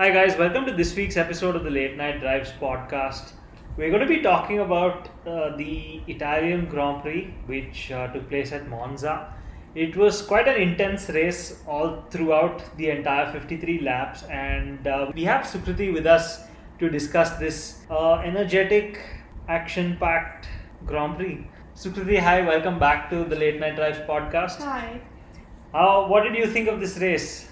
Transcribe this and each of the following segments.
Hi, guys, welcome to this week's episode of the Late Night Drives podcast. We're going to be talking about uh, the Italian Grand Prix, which uh, took place at Monza. It was quite an intense race all throughout the entire 53 laps, and uh, we have Sukriti with us to discuss this uh, energetic, action packed Grand Prix. Sukriti, hi, welcome back to the Late Night Drives podcast. Hi. Uh, what did you think of this race?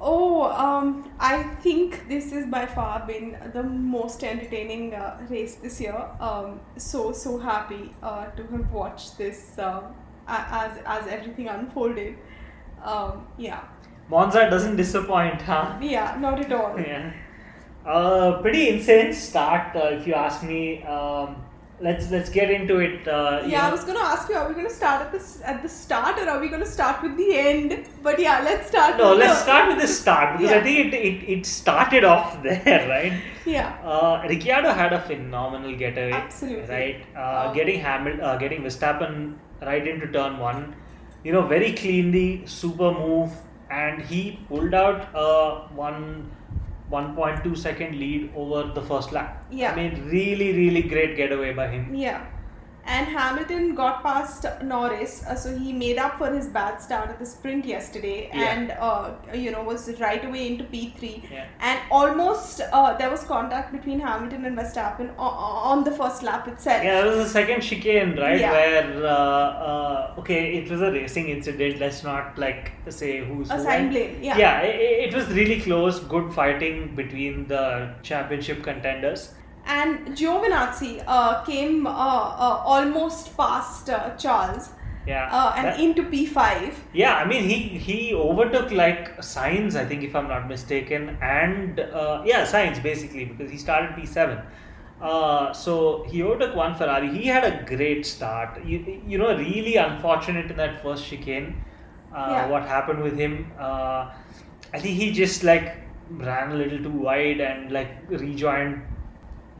Oh, um, I think this has by far been the most entertaining uh, race this year. Um, so so happy uh, to have watched this a- as as everything unfolded. Um, yeah, Monza doesn't disappoint, huh? yeah, not at all. Yeah. Uh, pretty insane start, uh, if you ask me. Um, let's let's get into it. Uh, you Yeah, I was gonna ask you, are we gonna start at the at the start or are we gonna start with the end? But yeah, let's start. No, with let's the- start with the start because I think it, it, it started off there, right? Yeah, Uh, Ricciardo had a phenomenal getaway, Absolutely. right? Uh, Um, getting Hamil, uh, getting Verstappen right into turn one, you know, very cleanly, super move, and he pulled out uh, one 1.2 second lead over the first lap. Yeah. I mean, really, really great getaway by him. Yeah. And Hamilton got past Norris, uh, so he made up for his bad start at the sprint yesterday, Yeah. and uh, you know was right away into P three, Yeah. and almost uh, there was contact between Hamilton and Verstappen on, on the first lap itself. Yeah, there was a second chicane, right? Yeah. Where uh, uh, okay, it was a racing incident. Let's not like say who's who. Assign blame. Yeah. Yeah, it, it was really close. Good fighting between the championship contenders. And Giovinazzi uh, came uh, uh, almost past uh, Charles Yeah. uh, and That- into P five. yeah, I mean he he overtook like Sainz, I think, if I'm not mistaken, and uh, yeah, Sainz basically because he started P7. Uh, so he overtook one Ferrari. He had a great start. You, you know, really unfortunate in that first chicane. Uh, Yeah. What happened with him? Uh, I think he just like ran a little too wide and like rejoined.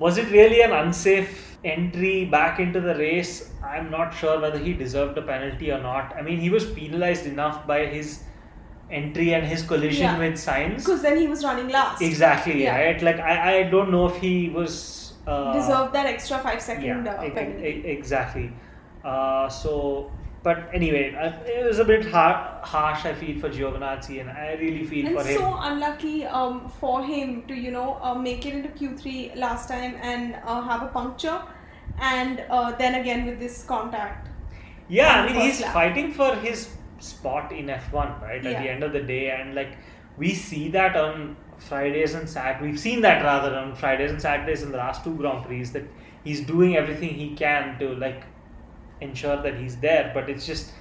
Was it really an unsafe entry back into the race? I'm not sure whether he deserved a penalty or not. I mean, he was penalized enough by his entry and his collision Yeah. with Sainz. Because then he was running last. Exactly, Yeah. right? Like, I, I don't know if he was. Uh, Deserved that extra five second yeah, uh, penalty. e- exactly. Uh, so, but anyway, uh, it was a bit har- harsh, I feel, for Giovinazzi, and I really feel and for him. so unlucky um, for him to you know uh, make it into Q3 last time and uh, have a puncture, and uh, then again with this contact. Yeah, I mean, he's lap. fighting for his spot in F1, right? At Yeah. the end of the day, and like we see that on Fridays and Sat. We've seen that rather on Fridays and Saturdays in the last two Grand Prix that he's doing everything he can to like ensure that he's there, but it's just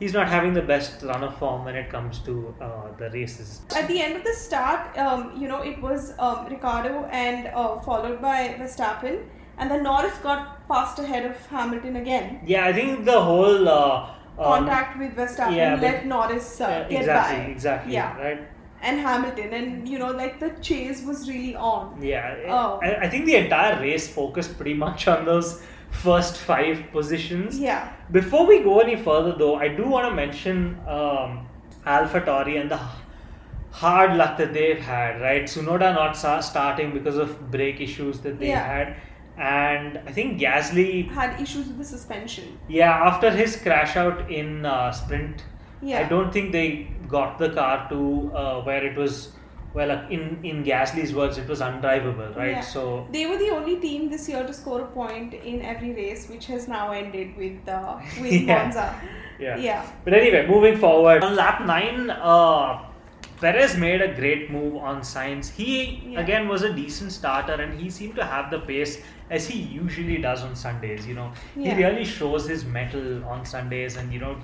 he's not having the best run of form when it comes to uh, the races. At the end of the start, um, you know, it was um, Ricciardo and uh, followed by Verstappen, and then Norris got passed ahead of Hamilton again. Yeah, I think the whole uh, um, Contact with Verstappen yeah, let Norris uh, uh, get exactly, by. exactly, Yeah. right. And Hamilton, and you know, like the chase was really on. Yeah, Oh. I, I think the entire race focused pretty much on those first five positions. Yeah. Before we go any further, though, I do want to mention um, AlphaTauri and the hard luck that they've had. Right, Tsunoda not sa- starting because of brake issues that they Yeah. had, and I think Gasly, Had issues with the suspension. yeah, after his crash out in uh, sprint, Yeah. I don't think they got the car to uh, where it was. Well, in in Gasly's words, it was undrivable, right? Yeah. So They were the only team this year to score a point in every race, which has now ended with uh, with Yeah. Monza. yeah. Yeah. But anyway, moving forward on lap nine, uh, Perez made a great move on Sainz. He Yeah. again was a decent starter, and he seemed to have the pace as he usually does on Sundays. You know, Yeah. he really shows his mettle on Sundays, and you know,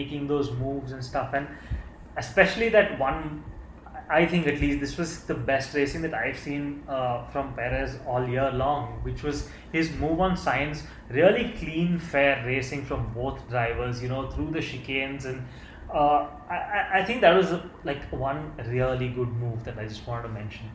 making those moves and stuff, and especially that one. I think at least this was the best racing that I've seen uh, from Perez all year long, which was his move on Sainz. Really clean, fair racing from both drivers, you know, through the chicanes. And uh, I, I- think that was like one really good move that I just wanted to mention.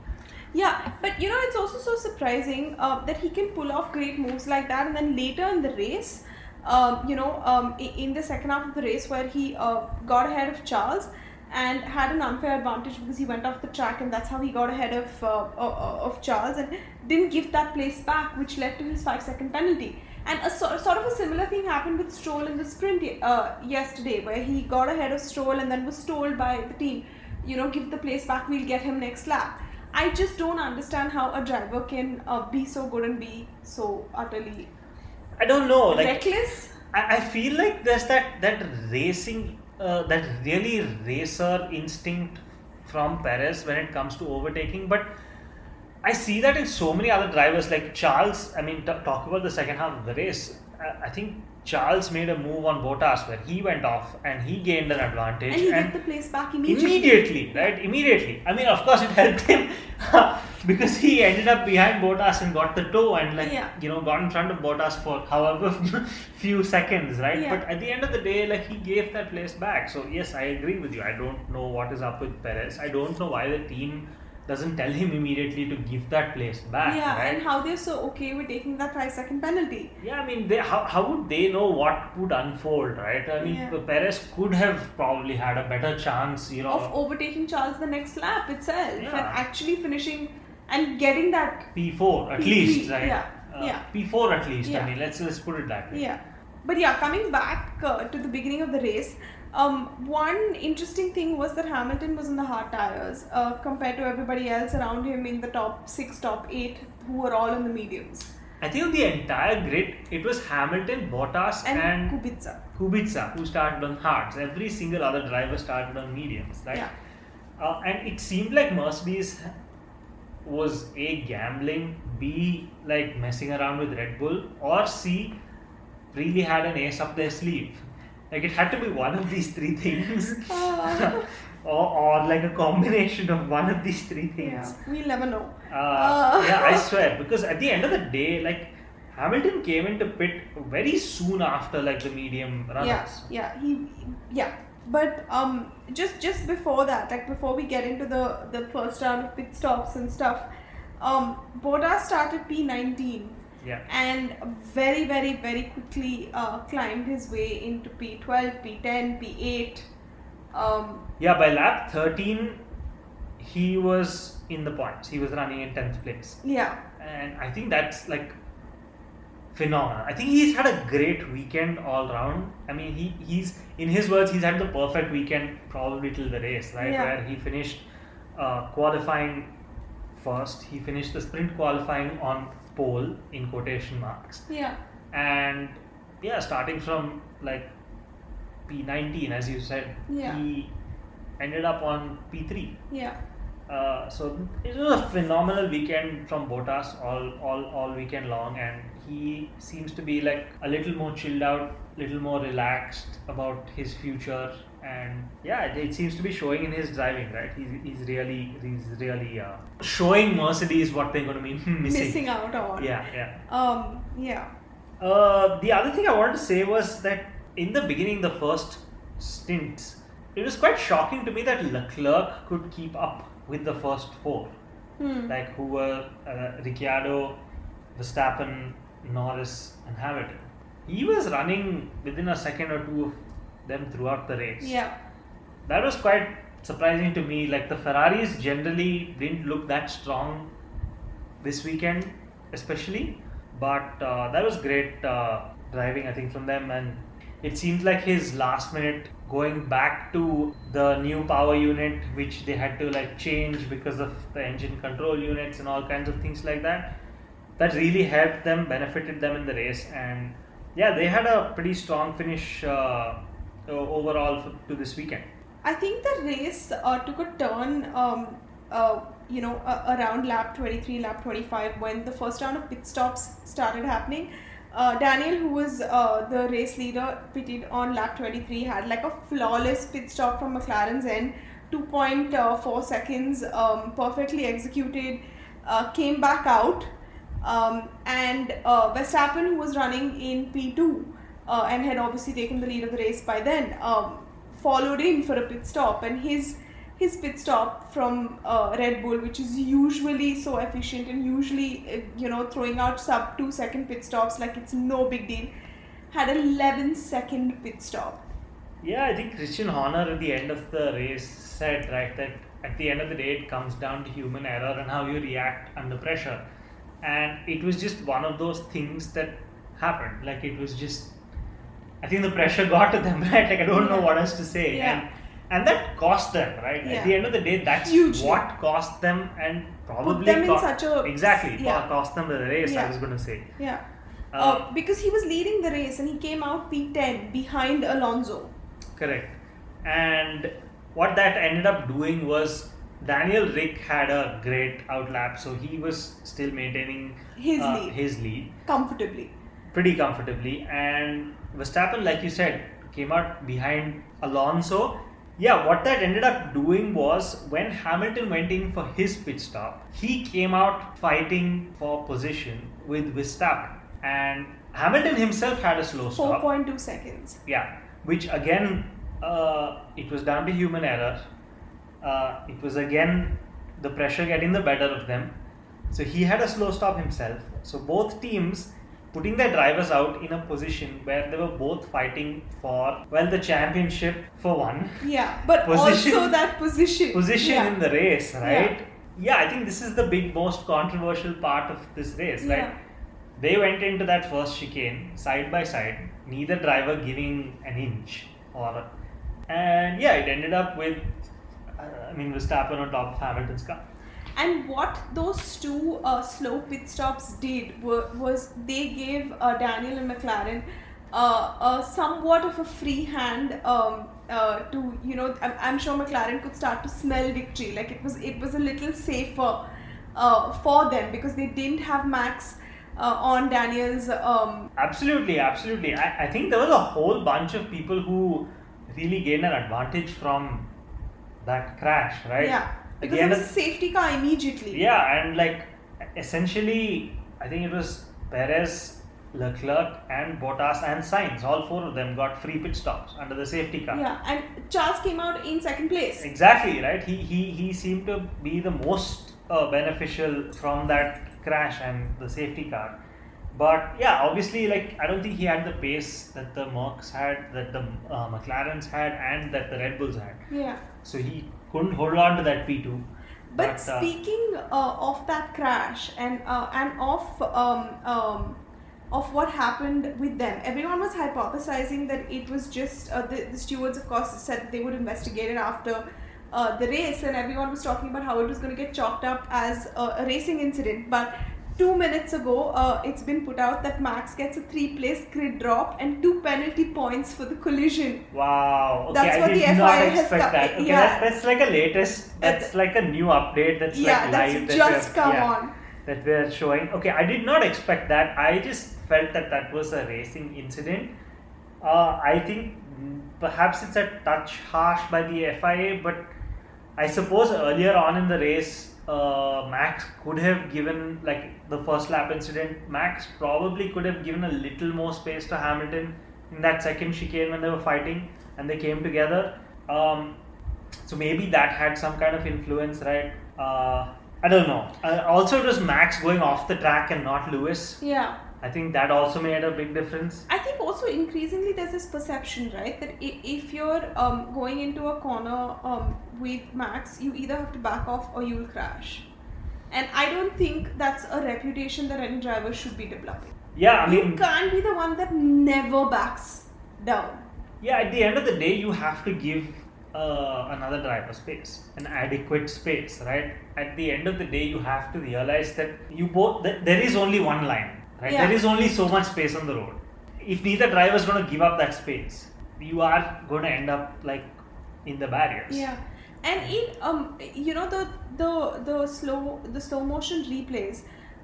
Yeah, but you know, it's also so surprising uh, that he can pull off great moves like that, and then later in the race, um, you know, um, in the second half of the race where he uh, got ahead of Charles, and had an unfair advantage because he went off the track and that's how he got ahead of uh, uh, of Charles and didn't give that place back, which led to his five second penalty. And a sort, sort of a similar thing happened with Stroll in the sprint uh, yesterday, where he got ahead of Stroll and then was told by the team, you know, give the place back, we'll get him next lap. I just don't understand how a driver can uh, be so good and be so utterly I don't know. Like reckless. I, I feel like there's that that racing, uh, that really racer instinct from Perez when it comes to overtaking, but. I see that in so many other drivers, like Charles. I mean, t- talk about the second half of the race. I, I think Charles made a move on Bottas where he went off and he gained an advantage. And he and the place back immediately. immediately, right? Immediately. I mean, of course, it helped him because he ended up behind Bottas and got the toe and, like, Yeah. you know, got in front of Bottas for however few seconds, right? Yeah. But at the end of the day, like, he gave that place back. So, yes, I agree with you. I don't know what is up with Perez. I don't know why the team doesn't tell him immediately to give that place back, yeah, right? and how they're so okay with taking that five second penalty. Yeah, I mean, they, how, how would they know what would unfold, right? I mean, Yeah. Perez could have probably had a better chance, you know. of overtaking Charles the next lap itself Yeah. and actually finishing and getting that P4 at P3, least, right? yeah, Uh, yeah. P4 at least. I mean, let's let's put it that way. yeah but yeah coming back uh, to the beginning of the race um, one interesting thing was that Hamilton was in the hard tires uh, compared to everybody else around him in the top six, top eight, who were all in the mediums. I think on the entire grid, it was Hamilton, Bottas, And, and, Kubica. Kubica who started on hards. Every single other driver started on mediums, right? Yeah. Uh, and it seemed like Mercedes was a gambling, b like messing around with Red Bull, or c really had an ace up their sleeve. Like it had to be one of these three things. Uh, or, or like a combination of one of these three things. yeah, we'll never know. Uh, Uh. yeah, I swear. Because at the end of the day, like Hamilton came into pit very soon after like the medium runners. Yeah, yeah, he, yeah. But um, just just before that, like before we get into the the first round of pit stops and stuff, um, Bottas started P nineteen Yeah. and very very very quickly uh, climbed his way into P twelve, P ten, P eight. Um, Yeah, by lap 13, he was in the points. He was running in 10th place. yeah, And I think that's like phenomenal. I think he's had a great weekend all round. I mean, he, he's, in his words, he's had the perfect weekend probably till the race, right? Yeah. Where he finished uh, qualifying first. He finished the sprint qualifying on pole in quotation marks. yeah, And yeah, starting from like P19, as you said, Yeah. he ended up on P3. yeah, Uh, so it was a phenomenal weekend from Bottas all, all all weekend long, and he seems to be like a little more chilled out, little more relaxed about his future, and yeah, it, seems to be showing in his driving. Right, he's, he's really he's really uh, showing Mercedes what they're going to be missing. missing out on. Yeah, yeah. Um, yeah, Uh, the other thing I wanted to say was that in the beginning, the first stints, it was quite shocking to me that Leclerc could keep up with the first four, hmm. like who were uh, Ricciardo, Verstappen, Norris, and Hamilton. He was running within a second or two of them throughout the race. yeah, That was quite surprising to me. Like the Ferraris generally didn't look that strong this weekend, especially. But uh, that was great uh, driving, I think, from them. And it seems like his last minute going back to the new power unit, which they had to like change because of the engine control units and all kinds of things like that. That really helped them, benefited them in the race, and yeah, they had a pretty strong finish uh, overall for, to this weekend. I think the race uh, took a turn, um, uh, you know, uh, around lap 23, lap 25, when the first round of pit stops started happening. Uh, Daniel, who was uh, the race leader, pitted on lap 23, had like a flawless pit stop from McLaren's end, 2.4 seconds, um, perfectly executed, uh, came back out. Um, and uh, Verstappen, who was running in P2 uh, and had obviously taken the lead of the race by then, um, followed in for a pit stop. And his his pit stop from uh, Red Bull, which is usually so efficient and usually uh, you know throwing out sub two second pit stops like it's no big deal, had an 11 second pit stop. Yeah, I think Christian Horner at the end of the race said right that at the end of the day it comes down to human error and how you react under pressure, and it was just one of those things that happened. Like it was just, I think the pressure got to them, right? Like I don't know what else to say, Yeah. and and that cost them, right? Yeah. At the end of the day, that's Hugely. what cost them, and probably them in such a- exactly yeah. cost them the race. I was going to say. Yeah. Uh, Uh, because he was leading the race and he came out P10 behind Alonso. Correct. And what that ended up doing was Daniel Rick had a great outlap, so he was still maintaining His uh, lead. his lead Comfortably. pretty comfortably. And Verstappen, like you said, came out behind Alonso. Yeah, what that ended up doing was when Hamilton went in for his pit stop, he came out fighting for position with Verstappen. And Hamilton himself had a slow stop. 4.2 seconds. Yeah, which again, uh, it was down to human error. Uh, it was again the pressure getting the better of them. So he had a slow stop himself. So both teams putting their drivers out in a position where they were both fighting for, well, the championship for one, Yeah, but Position- also that position. position yeah. in the race, right? Yeah. I think this is the big, most controversial part of this race, right? Yeah. They went into that first chicane side by side, neither driver giving an inch, or and yeah, it ended up with, uh, I mean, Verstappen on top of Hamilton's car. And what those two uh, slow pit stops did were, was they gave uh, Daniel and McLaren uh, uh, somewhat of a free hand um, uh, to you know I'm, I'm sure McLaren could start to smell victory like it was it was a little safer uh, for them because they didn't have Max uh, on Daniel's um, Absolutely, absolutely. I, I think there was a whole bunch of people who really gained an advantage from that crash, right? yeah because the it was a safety car immediately Yeah, and like essentially, I think it was Perez, Leclerc, and Bottas and Sainz. All four of them got free pit stops under the safety car. yeah and Charles came out in second place Exactly right. He he he seemed to be the most uh, beneficial from that crash and the safety car. But yeah, obviously, like I don't think he had the pace that the Mercs had, that the uh, McLarens had, and that the Red Bulls had. yeah So he couldn't hold on to that P two. But, uh, speaking uh, of that crash and uh, and of um, um, of what happened with them, everyone was hypothesizing that it was just uh, the, the stewards, of course, said they would investigate it after uh, the race, and everyone was talking about how it was going to get chalked up as a, a racing incident. But two minutes ago, uh, it's been put out that Max gets a three-place grid drop and two penalty points for the collision. Wow. Okay, That's I what did the FIA not has expect come- that. Okay, yeah. that, that's like a latest. That's like a new update. That's yeah, like that's live. that just we're- come yeah. on. that we're showing. Okay, I did not expect that. I just felt that that was a racing incident. Uh, I think perhaps it's a touch harsh by the FIA, but I suppose earlier on in the race, uh, Max could have given like the first lap incident. Max probably could have given a little more space to Hamilton in that second chicane when they were fighting and they came together. Um, so maybe that had some kind of influence, right? Uh, I don't know. Uh, also, it was Max going off the track and not Lewis. Yeah. I think that also made a big difference. I think also increasingly there's this perception, right, that if you're um, going into a corner um, with Max, you either have to back off or you will crash. And I don't think that's a reputation that any driver should be developing. Yeah, I mean, you can't be the one that never backs down. yeah, at the end of the day, you have to give uh, another driver space, an adequate space, right? At the end of the day, you have to realize that you both, that there is only one line, right? Yeah. There is only so much space on the road. If neither driver is going to give up that space, you are going to end up like in the barriers. Yeah, and in um, you know the the the slow the slow motion replays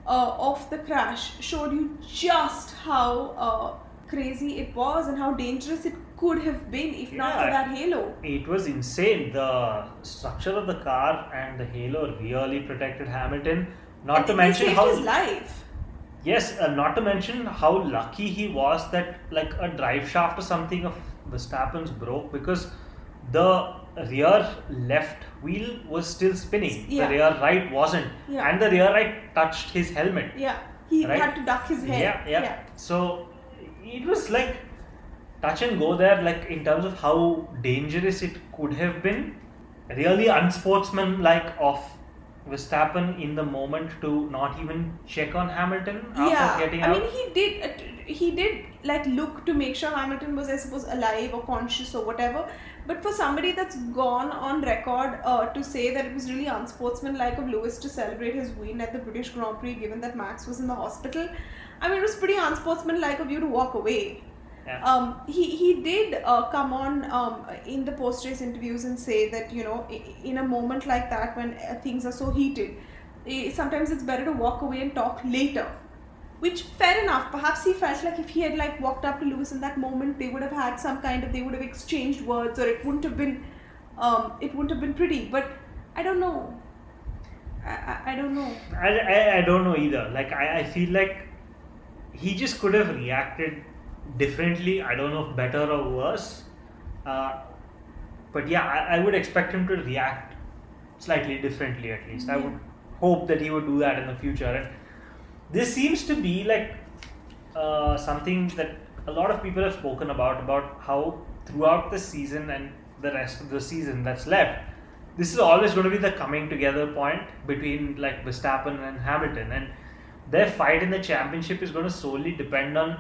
uh, of the crash showed you just how uh, crazy it was and how dangerous it could have been if not for that halo. It was insane. The structure of the car and the halo really protected Hamilton. Not And to mention saved how his life. yes, uh, not to mention how lucky he was that like a drive shaft or something of Verstappen's broke because the rear left wheel was still spinning. Yeah. The rear right wasn't, Yeah. and the rear right touched his helmet. Yeah, he Right? had to duck his head. Yeah, yeah, So it was like touch and go there, like in terms of how dangerous it could have been. Really unsportsmanlike of Verstappen in the moment to not even check on Hamilton after yeah, getting I mean, he did. He did like look to make sure Hamilton was, I suppose, alive or conscious or whatever. But for somebody that's gone on record uh, to say that it was really unsportsmanlike of Lewis to celebrate his win at the British Grand Prix, given that Max was in the hospital, I mean, it was pretty unsportsmanlike of you to walk away. Yeah. Um, he he did uh, come on um, in the post race interviews and say that you know in a moment like that when uh, things are so heated, sometimes it's better to walk away and talk later. Which fair enough. Perhaps he felt like if he had like walked up to Lewis in that moment, they would have had some kind of they would have exchanged words, or it wouldn't have been um, it wouldn't have been pretty. But I don't know. I, I, I don't know. I, I, I don't know either. Like I, I feel like he just could have reacted differently. I don't know if better or worse. Uh, but yeah, I, I would expect him to react slightly differently at least. I would hope that he would do that in the future. And this seems to be like uh, something that a lot of people have spoken about about how throughout the season and the rest of the season that's left, this is always going to be the coming together point between like Verstappen and Hamilton, and their fight in the championship is going to solely depend on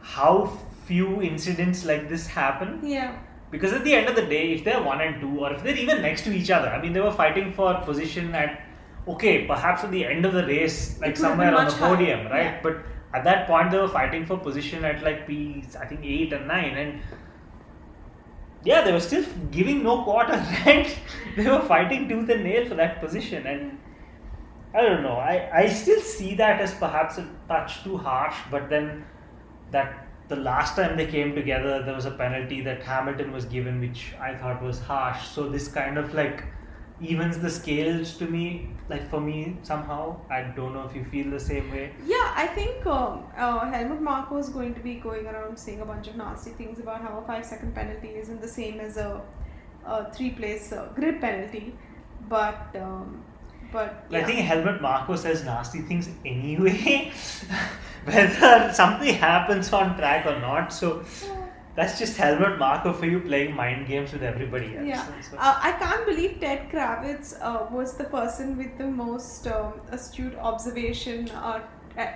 how few incidents like this happen. Yeah. Because at the end of the day, if they're one and two, or if they're even next to each other, I mean, they were fighting for position at, okay, perhaps at the end of the race, like It would have somewhere on the much higher, podium, right? yeah. But at that point, they were fighting for position at like P, I think eight and nine, and yeah, they were still giving no quarter, right? they were fighting tooth and nail for that position, and I don't know. I, I still see that as perhaps a touch too harsh, but then that the last time they came together, there was a penalty that Hamilton was given, which I thought was harsh. So this kind of like evens the scales to me, like for me somehow. I don't know if you feel the same way. Yeah, I think um, uh, Helmut Marko is going to be going around saying a bunch of nasty things about how a five second penalty isn't the same as a, a three place uh, grid penalty. But, um, but I think Helmut Marko says nasty things anyway, whether something happens on track or not. So that's just Helmut Marko for you playing mind games with everybody else. Yeah, So- uh, I can't believe Ted Kravitz uh, was the person with the most um, astute observation uh,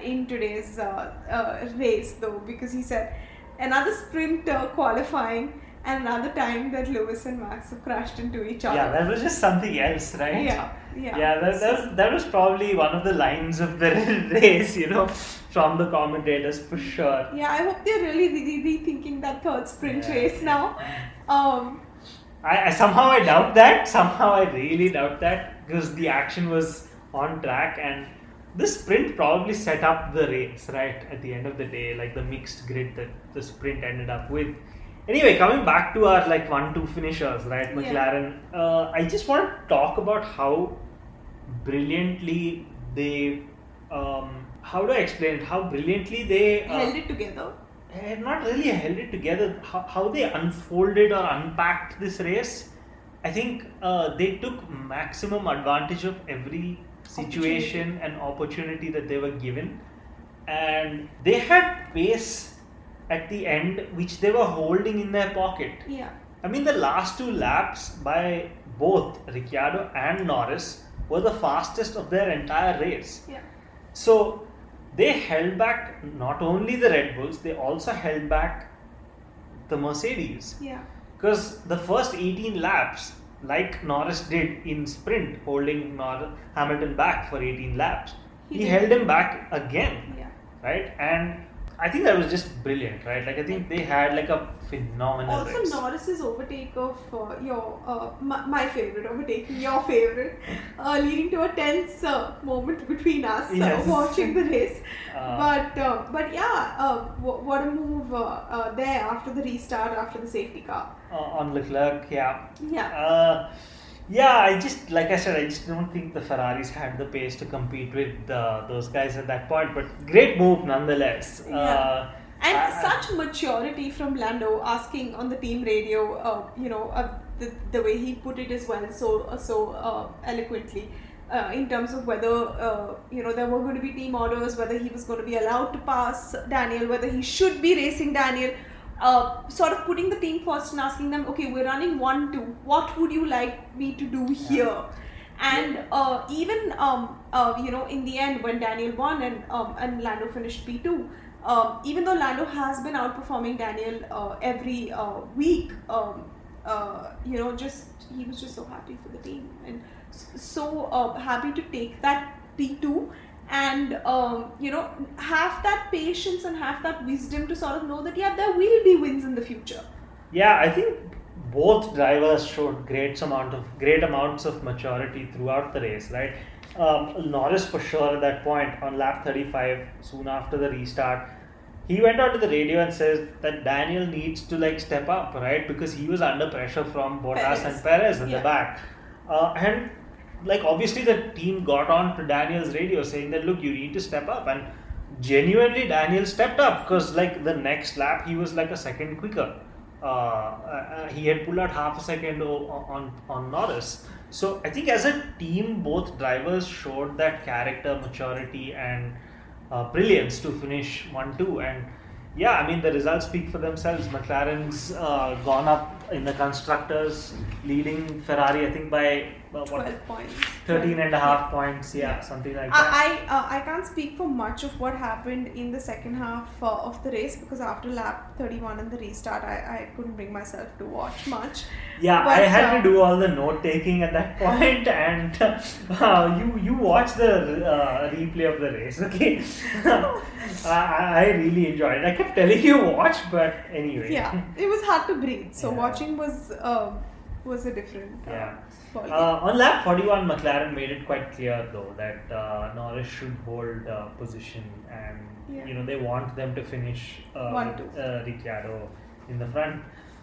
in today's uh, uh, race, though, because he said another sprint uh, qualifying and another time that Lewis and Max have crashed into each other. yeah, that was just something else, right? yeah, yeah. Yeah, that, that, was, that was probably one of the lines of the race, you know, from the commentators for sure. Yeah, I hope they're really re- rethinking that third sprint Yeah. race now. Um, I, I somehow I doubt that. Somehow I really doubt that because the action was on track and this sprint probably set up the race, right? At the end of the day, like the mixed grid that the sprint ended up with. Anyway, coming back to our like one-two finishers, right? Yeah. McLaren. Uh, I just want to talk about how brilliantly they. Um, how do I explain it? How brilliantly they uh, held it together. had not really held it together. How, how they unfolded or unpacked this race, I think uh, they took maximum advantage of every situation and opportunity that they were given, and they had pace at the end which they were holding in their pocket. Yeah. I mean, the last two laps by both Ricciardo and Norris were the fastest of their entire race. Yeah. So they held back not only the Red Bulls, they also held back the Mercedes. Yeah. Because the first 18 laps, like Norris did in sprint, holding Nor- Hamilton back for 18 laps, He he, held him back again, Yeah. right? And I think that was just brilliant, right? Like I think they had like a phenomenal Also, race. Norris's overtake of uh, your uh, my, my favorite overtaking your favorite, uh, leading to a tense uh, moment between us uh, Yes. watching the race. Uh, but uh, but yeah, uh, w- what a move uh, uh, there after the restart after the safety car. uh, on Leclerc, yeah. Yeah, Uh, yeah, I just like I said, I just don't think the Ferraris had the pace to compete with uh, those guys at that point. But great move nonetheless. Yeah. Uh, and I- such maturity from Lando asking on the team radio, uh, you know, uh, the, the way he put it as well, so uh, so uh, eloquently. Uh, in terms of whether uh, you know there were going to be team orders, whether he was going to be allowed to pass Daniel, whether he should be racing Daniel, uh, sort of putting the team first and asking them, okay, we're running one two. What would you like me to do here? And uh, even um, uh, you know, in the end, when Daniel won and um, and Lando finished P two, um, even though Lando has been outperforming Daniel uh, every uh, week, um, uh, you know, just he was just so happy for the team and so uh, happy to take that P two and um, you know have that patience and have that wisdom to sort of know that yeah, there will be wins in the future. Yeah, I think both drivers showed great amount of great amounts of maturity throughout the race, right? Um, Norris for sure at that point on lap 35, soon after the restart, he went out to the radio and says that Daniel needs to like step up, right? Because he was under pressure from Bottas Perez. and Perez in Yeah. the back, uh, and like obviously the team got on to Daniel's radio saying that look, you need to step up, and genuinely Daniel stepped up because like the next lap he was like a second quicker. Uh, uh, he had pulled out half a second on on Norris. So I think as a team, both drivers showed that character, maturity, and uh, brilliance to finish one two. And yeah, I mean the results speak for themselves. McLaren's uh, gone up in the constructors, leading Ferrari I think by uh, 12 points. 13 and a Yeah. half points. Yeah, Yeah. something like that. I I, uh, I can't speak for much of what happened in the second half uh, of the race because after lap 31 and the restart, I, I couldn't bring myself to watch much. Yeah, But, I had uh, to do all the note taking at that point, and uh, you you watch the uh, replay of the race. Okay, I, I really enjoyed it. I kept telling you watch, but anyway. Yeah, it was hard to breathe. So Yeah. watching was um, was a different uh, Yeah. Uh, on lap 41, McLaren made it quite clear though that uh, Norris should hold uh, position, and Yeah. you know they want them to finish uh, One, with, uh, Ricciardo in the front.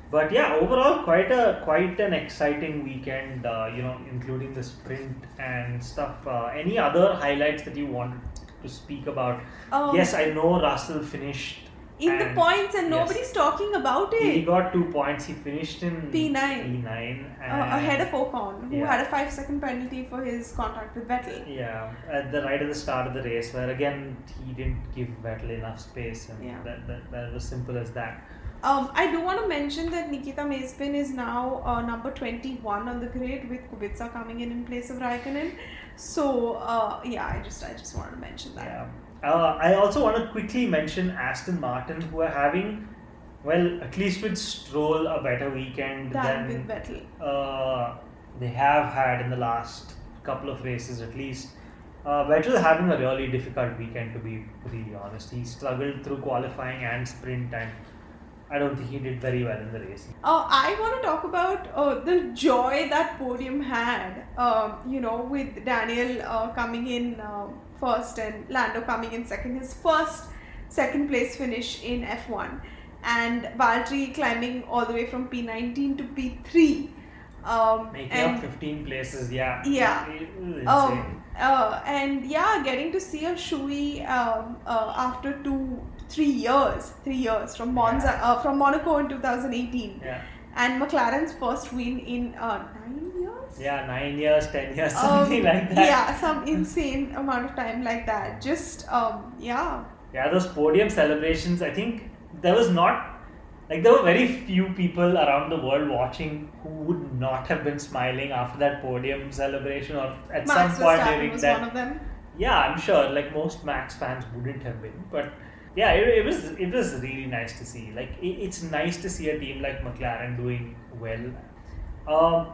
But yeah, overall quite a quite an exciting weekend. Uh, you know, including the sprint and stuff. Uh, any other highlights that you wanted to speak about? Um, yes, I know Russell finished in the points, and yes. nobody's talking about it. He got two points. He finished in P9. P9 Uh, ahead of Ocon, who Yeah. had a five second penalty for his contact with Vettel. Yeah, at the right at the start of the race, where again he didn't give Vettel enough space, and Yeah. that, that that was simple as that. Um, I do want to mention that Nikita Mazepin is now uh, number 21 on the grid with Kubica coming in in place of Raikkonen. So uh, yeah, I just I just wanted to mention that. Yeah. Uh, I also want to quickly mention Aston Martin, who are having, well, at least with Stroll, a better weekend Than than with Vettel. uh, they have had in the last couple of races at least. Uh, Vettel having a really difficult weekend to be really honest. He struggled through qualifying and sprint, and I don't think he did very well in the race. Uh, I want to talk about uh, the joy that podium had. Um, you know, with Daniel uh, coming in um first and Lando coming in second. His first second place finish in F1, and Valtteri climbing all the way from P19 to P3. Um, Making and up 15 places, yeah. Yeah. Um, uh, and yeah, getting to see a shoey um, uh, after two, three years, three years from Monza, Yeah. uh, from Monaco in 2018, yeah. and McLaren's first win in uh, nine. Yeah, nine years, ten years, Um, something like that. Yeah, some insane amount of time like that. Just um, yeah, Yeah, those podium celebrations, I think there was not, like, there were very few people around the world watching who would not have been smiling after that podium celebration or at Max some point during was that. one of them. Yeah, I'm sure, like, most Max fans wouldn't have been, but yeah, it, it was it was really nice to see. Like, it, it's nice to see a team like McLaren doing well. Um,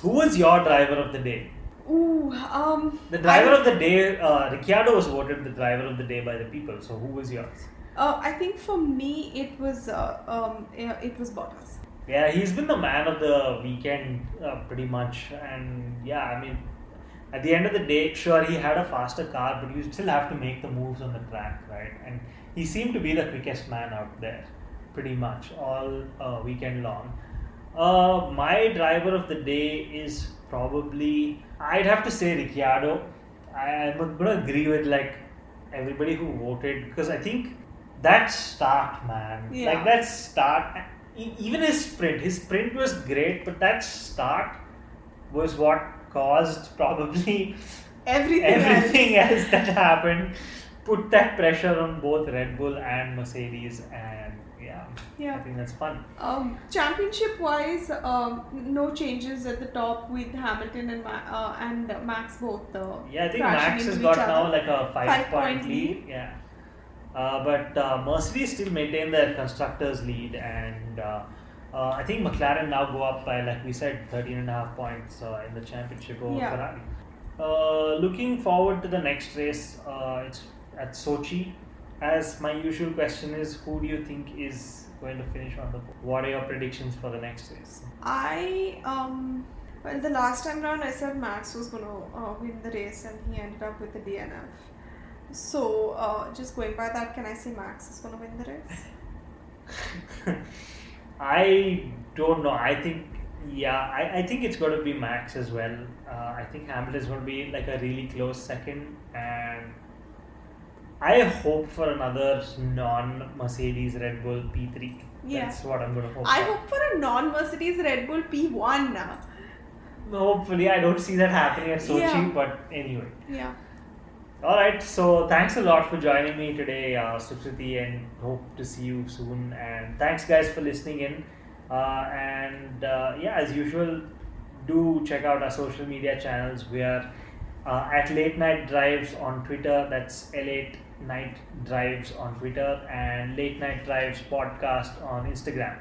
who was your driver of the day? Ooh, um, The driver I- of the day, uh, Ricciardo was voted the driver of the day by the people. So who was yours? uh, I think for me it was uh, um, it was Bottas. Yeah, he's been the man of the weekend uh, pretty much, and yeah, I mean, at the end of the day, sure he had a faster car, but you still have to make the moves on the track, right? And he seemed to be the quickest man out there, pretty much all uh, weekend long. Uh, my driver of the day is probably I'd have to say Ricciardo. I, I'm gonna agree with like everybody who voted because I think that start, man, Yeah. like that start, even his sprint, his sprint was great, but that start was what caused probably Everything, everything else. else that happened. Put that pressure on both Red Bull and Mercedes, and yeah. I think that's fun. Um, championship wise, um, no changes at the top with Hamilton and Ma- uh, and Max both. Uh, Yeah, I think Max has got now like a five, Five point, point lead. Yeah. Uh, but uh, Mercedes still maintain their constructors lead and uh, uh, I think McLaren now go up by like we said 13 and a half points uh, in the championship over Yeah. Ferrari. Uh, looking forward to the next race, uh, it's at Sochi. As my usual question is, who do you think is going to finish on the pole? What are your predictions for the next race? I um well the last time round I said Max was gonna uh, win the race and he ended up with the DNF. So uh, just going by that, can I say Max is gonna win the race? I don't know. I think yeah, I, I think it's going to be Max as well. Uh, I think Hamilton is going to be like a really close second, and I hope for another non-Mercedes Red Bull P3. Yeah. That's what I'm going to hope. For. I for. hope for a non-Mercedes Red Bull P1 now. Hopefully, I don't see that happening at Sochi, Yeah. but anyway. Yeah. All right, so thanks a lot for joining me today, uh, Sukriti, and hope to see you soon. And thanks, guys, for listening in. Uh, and uh, yeah, as usual, do check out our social media channels. We are uh, at Late Night Drives on Twitter. That's L8 Night Drives on Twitter and Late Night Drives Podcast on Instagram.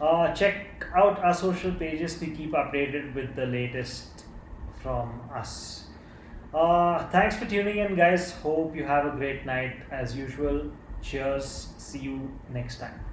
Uh, check out our social pages to keep updated with the latest from us. Uh, thanks for tuning in, guys. Hope you have a great night as usual. Cheers. See you next time.